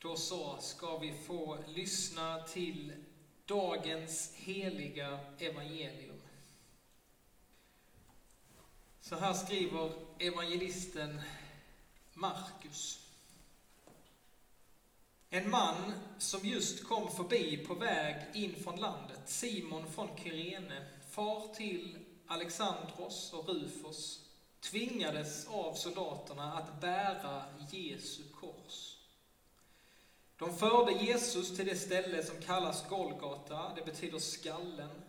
Då så ska vi få lyssna till dagens heliga evangelium. Så här skriver evangelisten Markus. En man som just kom förbi på väg in från landet, Simon från Kyrene, far till Alexandros och Rufos, tvingades av soldaterna att bära Jesu kors. De förde Jesus till det ställe som kallas Golgata, det betyder skallen.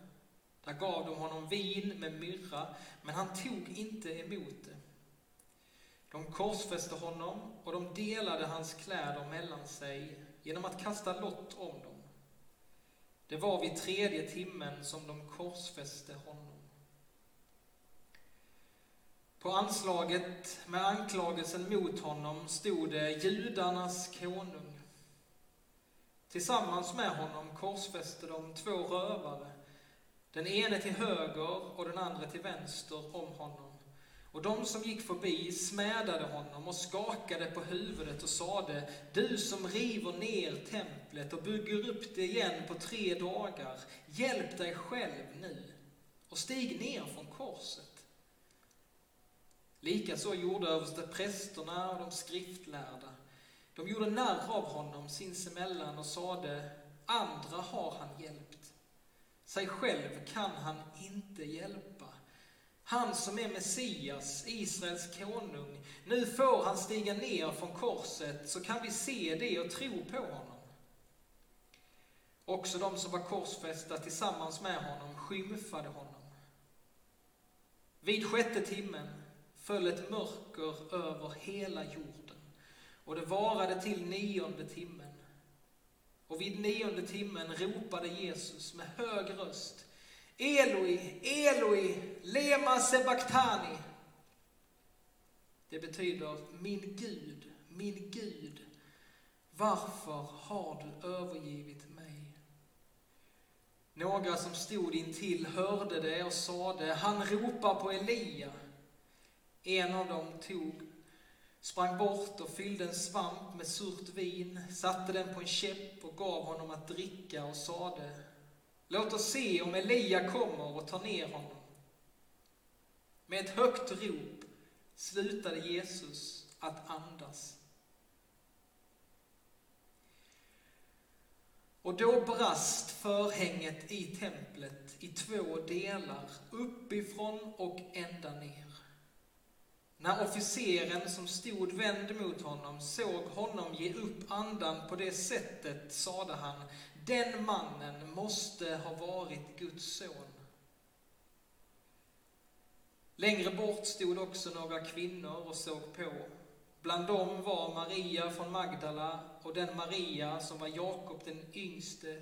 Där gav de honom vin med myrra, men han tog inte emot det. De korsfäste honom och de delade hans kläder mellan sig genom att kasta lott om dem. Det var vid tredje timmen som de korsfäste honom. På anslaget med anklagelsen mot honom stod det judarnas konung. Tillsammans med honom korsfäste de två rövare, den ene till höger och den andra till vänster om honom. Och de som gick förbi smädade honom och skakade på huvudet och sade, du som river ner templet och bygger upp det igen på tre dagar, hjälp dig själv nu och stig ner från korset. Likaså gjorde överste prästerna och de skriftlärda. De gjorde narr av honom sinsemellan och sade, andra har han hjälpt. Sig själv kan han inte hjälpa. Han som är Messias, Israels konung, nu får han stiga ner från korset så kan vi se det och tro på honom. Också de som var korsfästa tillsammans med honom skymfade honom. Vid sjätte timmen föll ett mörker över hela jorden och det varade till nionde timmen. Och vid nionde timmen ropade Jesus med hög röst Eloi, Eloi, lema sebaktani. Det betyder min Gud, min Gud, varför har du övergivit mig? Några som stod intill hörde det och sade, han ropar på Elia. En av dem tog, sprang bort och fyllde en svamp med surt vin, satte den på en käpp och gav honom att dricka och sade, låt oss se om Elia kommer och tar ner honom. Med ett högt rop slutade Jesus att andas. Och då brast förhänget i templet i två delar, uppifrån och ända ner. När officeren som stod vänd mot honom såg honom ge upp andan på det sättet sade han, den mannen måste ha varit Guds son. Längre bort stod också några kvinnor och såg på. Bland dem var Maria från Magdala och den Maria som var Jakob den yngste,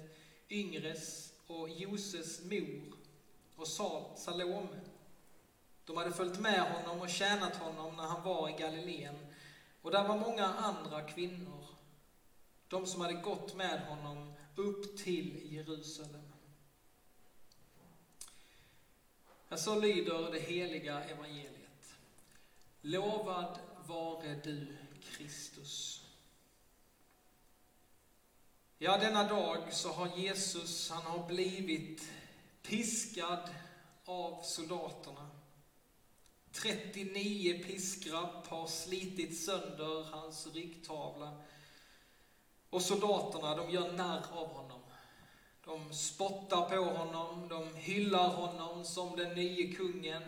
yngres och Joses mor och Salome. De hade följt med honom och tjänat honom när han var i Galileen. Och där var många andra kvinnor, de som hade gått med honom upp till Jerusalem. Ja, så lyder det heliga evangeliet. Lovad vare du, Kristus. Ja, denna dag så har Jesus, han har blivit piskad av soldaterna. 39 piskrapp har slitit sönder hans ryggtavla. Och soldaterna, de gör narr av honom. De spottar på honom, de hyllar honom som den nye kungen.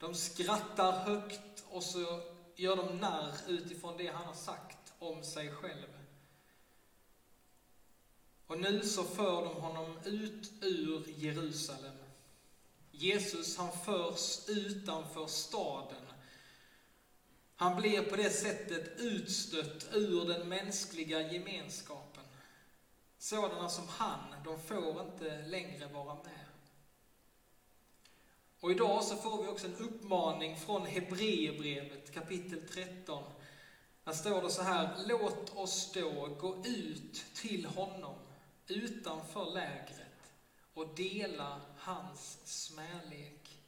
De skrattar högt och så gör de narr utifrån det han har sagt om sig själv. Och nu så för de honom ut ur Jerusalem Jesus han förs utanför staden. Han blir på det sättet utstött ur den mänskliga gemenskapen. Sådana som han, de får inte längre vara med. Och idag så får vi också en uppmaning från Hebreerbrevet kapitel 13. Där står det så här, låt oss då gå ut till honom utanför lägret och dela hans smälek.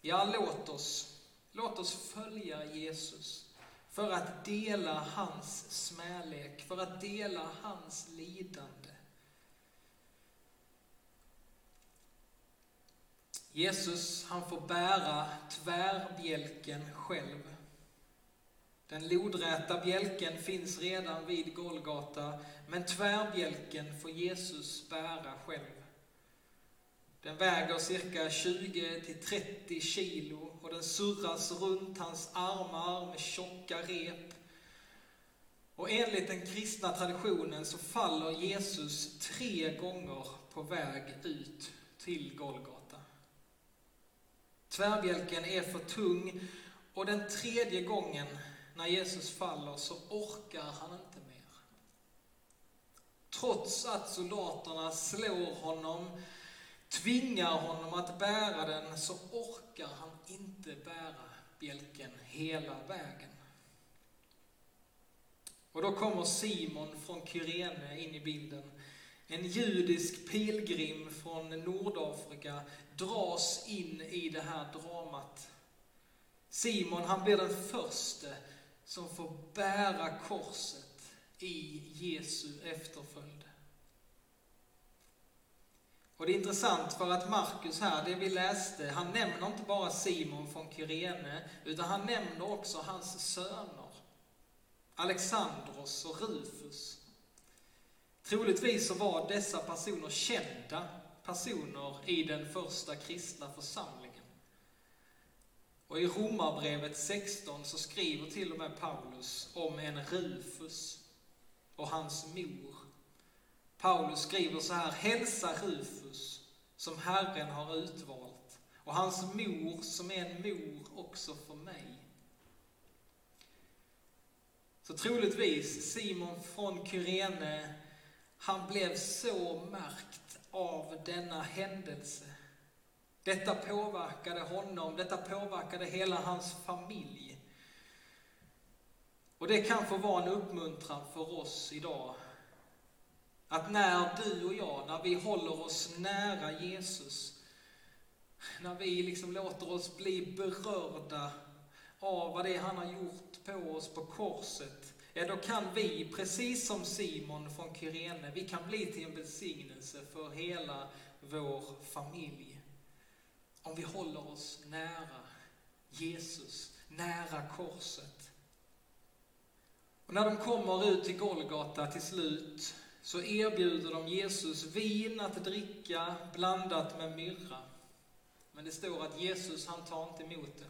Ja, låt oss, låt oss följa Jesus. för att dela hans smälek, för att dela hans lidande. Jesus, han får bära tvärbjälken själv. Den lodräta bjälken finns redan vid Golgata, men tvärbjälken får Jesus bära själv. Den väger cirka 20 till 30 kilo och den surras runt hans armar med tjocka rep. Och enligt den kristna traditionen så faller Jesus tre gånger på väg ut till Golgata. Tvärbjälken är för tung och den tredje gången när Jesus faller så orkar han inte mer. Trots att soldaterna slår honom, tvingar honom att bära den, så orkar han inte bära bjälken hela vägen. Och då kommer Simon från Kyrene in i bilden. En judisk pilgrim från Nordafrika dras in i det här dramat. Simon, han blir den första som får bära korset i Jesu efterföljd. Och det är intressant för att Markus här, det vi läste, han nämner inte bara Simon från Kyrene, utan han nämner också hans söner. Alexandros och Rufus. Troligtvis så var dessa personer kända personer i den första kristna församlingen. Och i Romarbrevet 16 så skriver till och med Paulus om en Rufus och hans mor. Paulus skriver så här, hälsa Rufus som Herren har utvalt och hans mor som är en mor också för mig. Så troligtvis Simon från Kyrene, han blev så märkt av denna händelse detta påverkade honom, detta påverkade hela hans familj. Och det kan få vara en uppmuntran för oss idag. Att när du och jag, när vi håller oss nära Jesus, när vi liksom låter oss bli berörda av vad det är han har gjort på oss på korset, ja då kan vi, precis som Simon från Kyrene, vi kan bli till en välsignelse för hela vår familj. Om vi håller oss nära Jesus, nära korset. Och när de kommer ut till Golgata till slut så erbjuder de Jesus vin att dricka blandat med myrra. Men det står att Jesus, han tar inte emot det.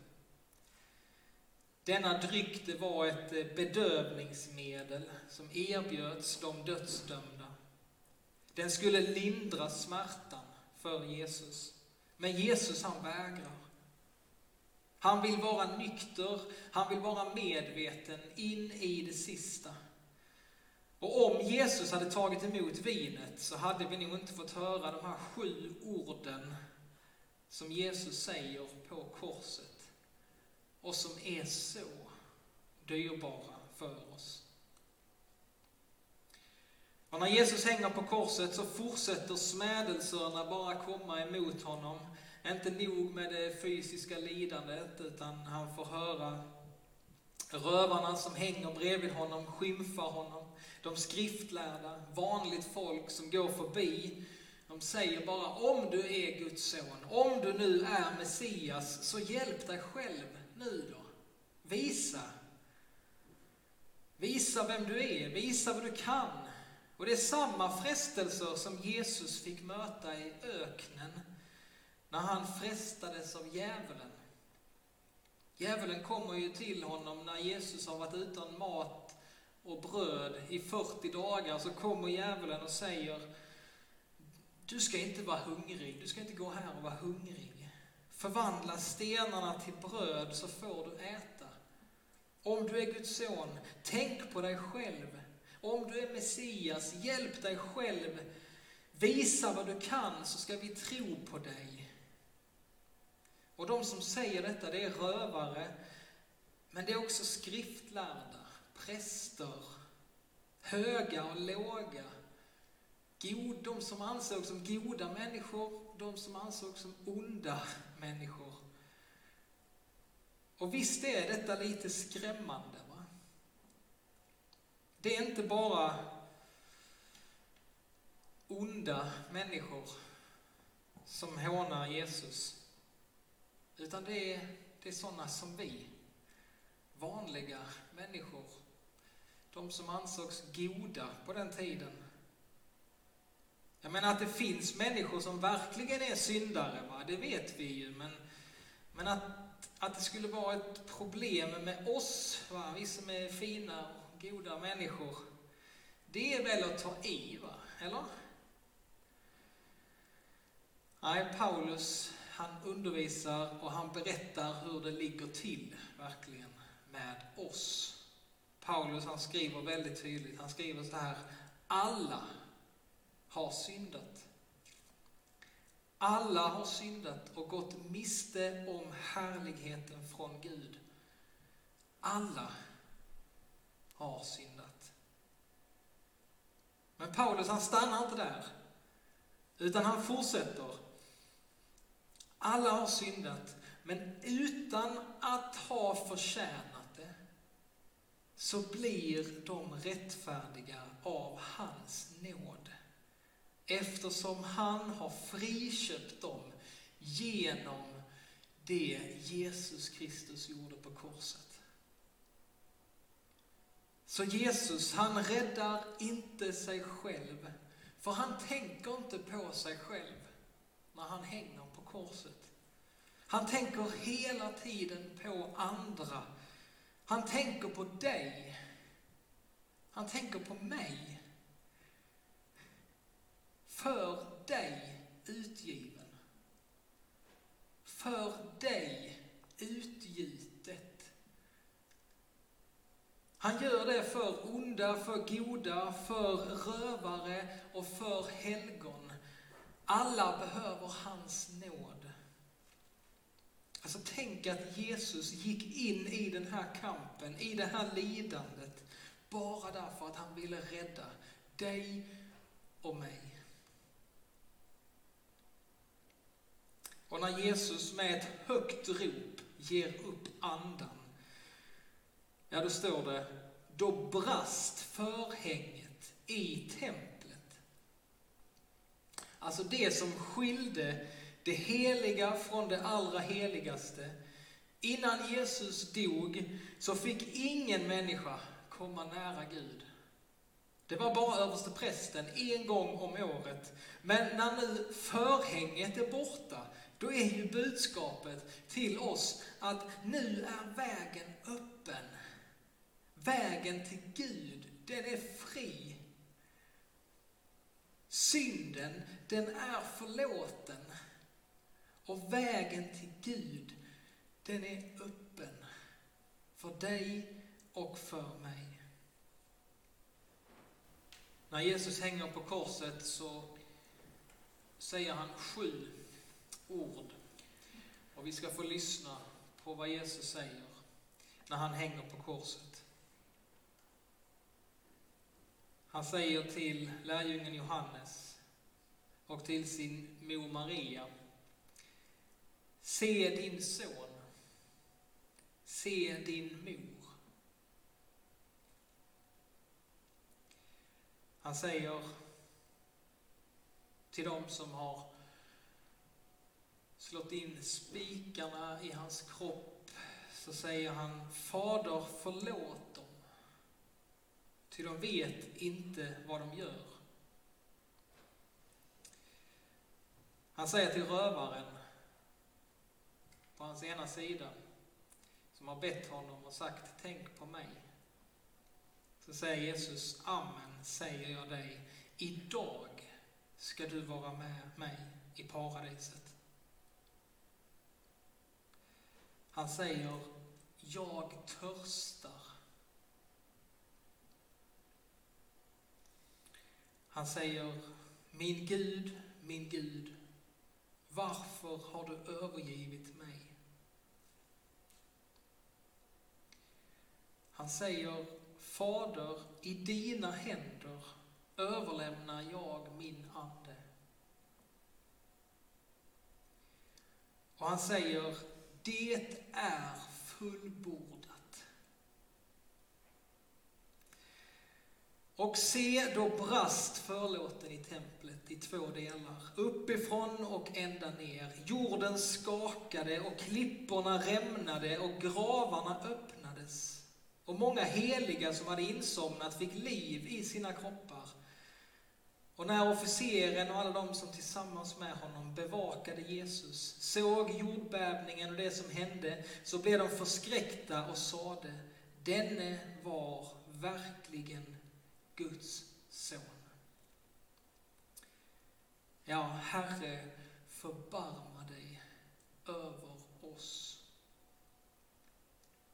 Denna dryck, det var ett eh, bedövningsmedel som erbjöds de dödsdömda. Den skulle lindra smärtan för Jesus. Men Jesus han vägrar. Han vill vara nykter, han vill vara medveten in i det sista. Och om Jesus hade tagit emot vinet så hade vi nog inte fått höra de här sju orden som Jesus säger på korset och som är så dyrbara för oss. Och när Jesus hänger på korset så fortsätter smädelserna bara komma emot honom. Inte nog med det fysiska lidandet, utan han får höra rövarna som hänger bredvid honom skymfa honom. De skriftlärda, vanligt folk som går förbi, de säger bara om du är Guds son, om du nu är Messias, så hjälp dig själv nu då. Visa. Visa vem du är, visa vad du kan. Och det är samma frestelser som Jesus fick möta i öknen när han frestades av djävulen. Djävulen kommer ju till honom när Jesus har varit utan mat och bröd i 40 dagar, så kommer djävulen och säger Du ska inte vara hungrig, du ska inte gå här och vara hungrig. Förvandla stenarna till bröd så får du äta. Om du är Guds son, tänk på dig själv. Om du är Messias, hjälp dig själv. Visa vad du kan så ska vi tro på dig. Och de som säger detta, det är rövare, men det är också skriftlärda, präster, höga och låga. God, de som ansågs som goda människor, de som ansågs som onda människor. Och visst är detta lite skrämmande. Va? det är inte bara onda människor som hånar Jesus. Utan det är, det är sådana som vi. Vanliga människor. De som ansågs goda på den tiden. Jag menar att det finns människor som verkligen är syndare, va? det vet vi ju. Men, men att, att det skulle vara ett problem med oss, va? vi som är fina och goda människor. Det är väl att ta i, va? eller? Nej, Paulus han undervisar och han berättar hur det ligger till verkligen med oss. Paulus han skriver väldigt tydligt, han skriver så här, alla har syndat. Alla har syndat och gått miste om härligheten från Gud. Alla har syndat. Men Paulus han stannar inte där, utan han fortsätter. Alla har syndat, men utan att ha förtjänat så blir de rättfärdiga av hans nåd. Eftersom han har friköpt dem genom det Jesus Kristus gjorde på korset. Så Jesus, han räddar inte sig själv, för han tänker inte på sig själv när han hänger på korset. Han tänker hela tiden på andra. Han tänker på dig. Han tänker på mig. För dig utgiven. För dig utgjutet. Han gör det för onda, för goda, för rövare och för helgon. Alla behöver hans nåd. Alltså tänk att Jesus gick in i den här kampen, i det här lidandet, bara därför att han ville rädda dig och mig. Och när Jesus med ett högt rop ger upp andan, ja då står det, då brast förhänget i templet. Alltså det som skilde det heliga från det allra heligaste. Innan Jesus dog så fick ingen människa komma nära Gud. Det var bara överste prästen en gång om året. Men när nu förhänget är borta, då är ju budskapet till oss att nu är vägen öppen. Vägen till Gud, den är fri. Synden, den är förlåten. Och vägen till Gud, den är öppen. För dig och för mig. När Jesus hänger på korset så säger han sju ord. Och vi ska få lyssna på vad Jesus säger när han hänger på korset. Han säger till lärjungen Johannes och till sin mor Maria. Se din son. Se din mor. Han säger till dem som har slått in spikarna i hans kropp, så säger han Fader förlåt dem, ty de vet inte vad de gör. Han säger till rövaren på hans ena sida, som har bett honom och sagt tänk på mig. Så säger Jesus, amen säger jag dig, idag ska du vara med mig i paradiset. Han säger, jag törstar. Han säger, min Gud, min Gud, varför har du övergivit mig? Han säger, Fader, i dina händer överlämnar jag min ande. Och han säger, det är fullbordat. Och se, då brast förlåten i templet i två delar, uppifrån och ända ner. Jorden skakade och klipporna rämnade och gravarna öppnades. Många heliga som hade insomnat fick liv i sina kroppar. Och när officeren och alla de som tillsammans med honom bevakade Jesus såg jordbävningen och det som hände, så blev de förskräckta och sade, denne var verkligen Guds son. Ja, Herre, förbarma dig över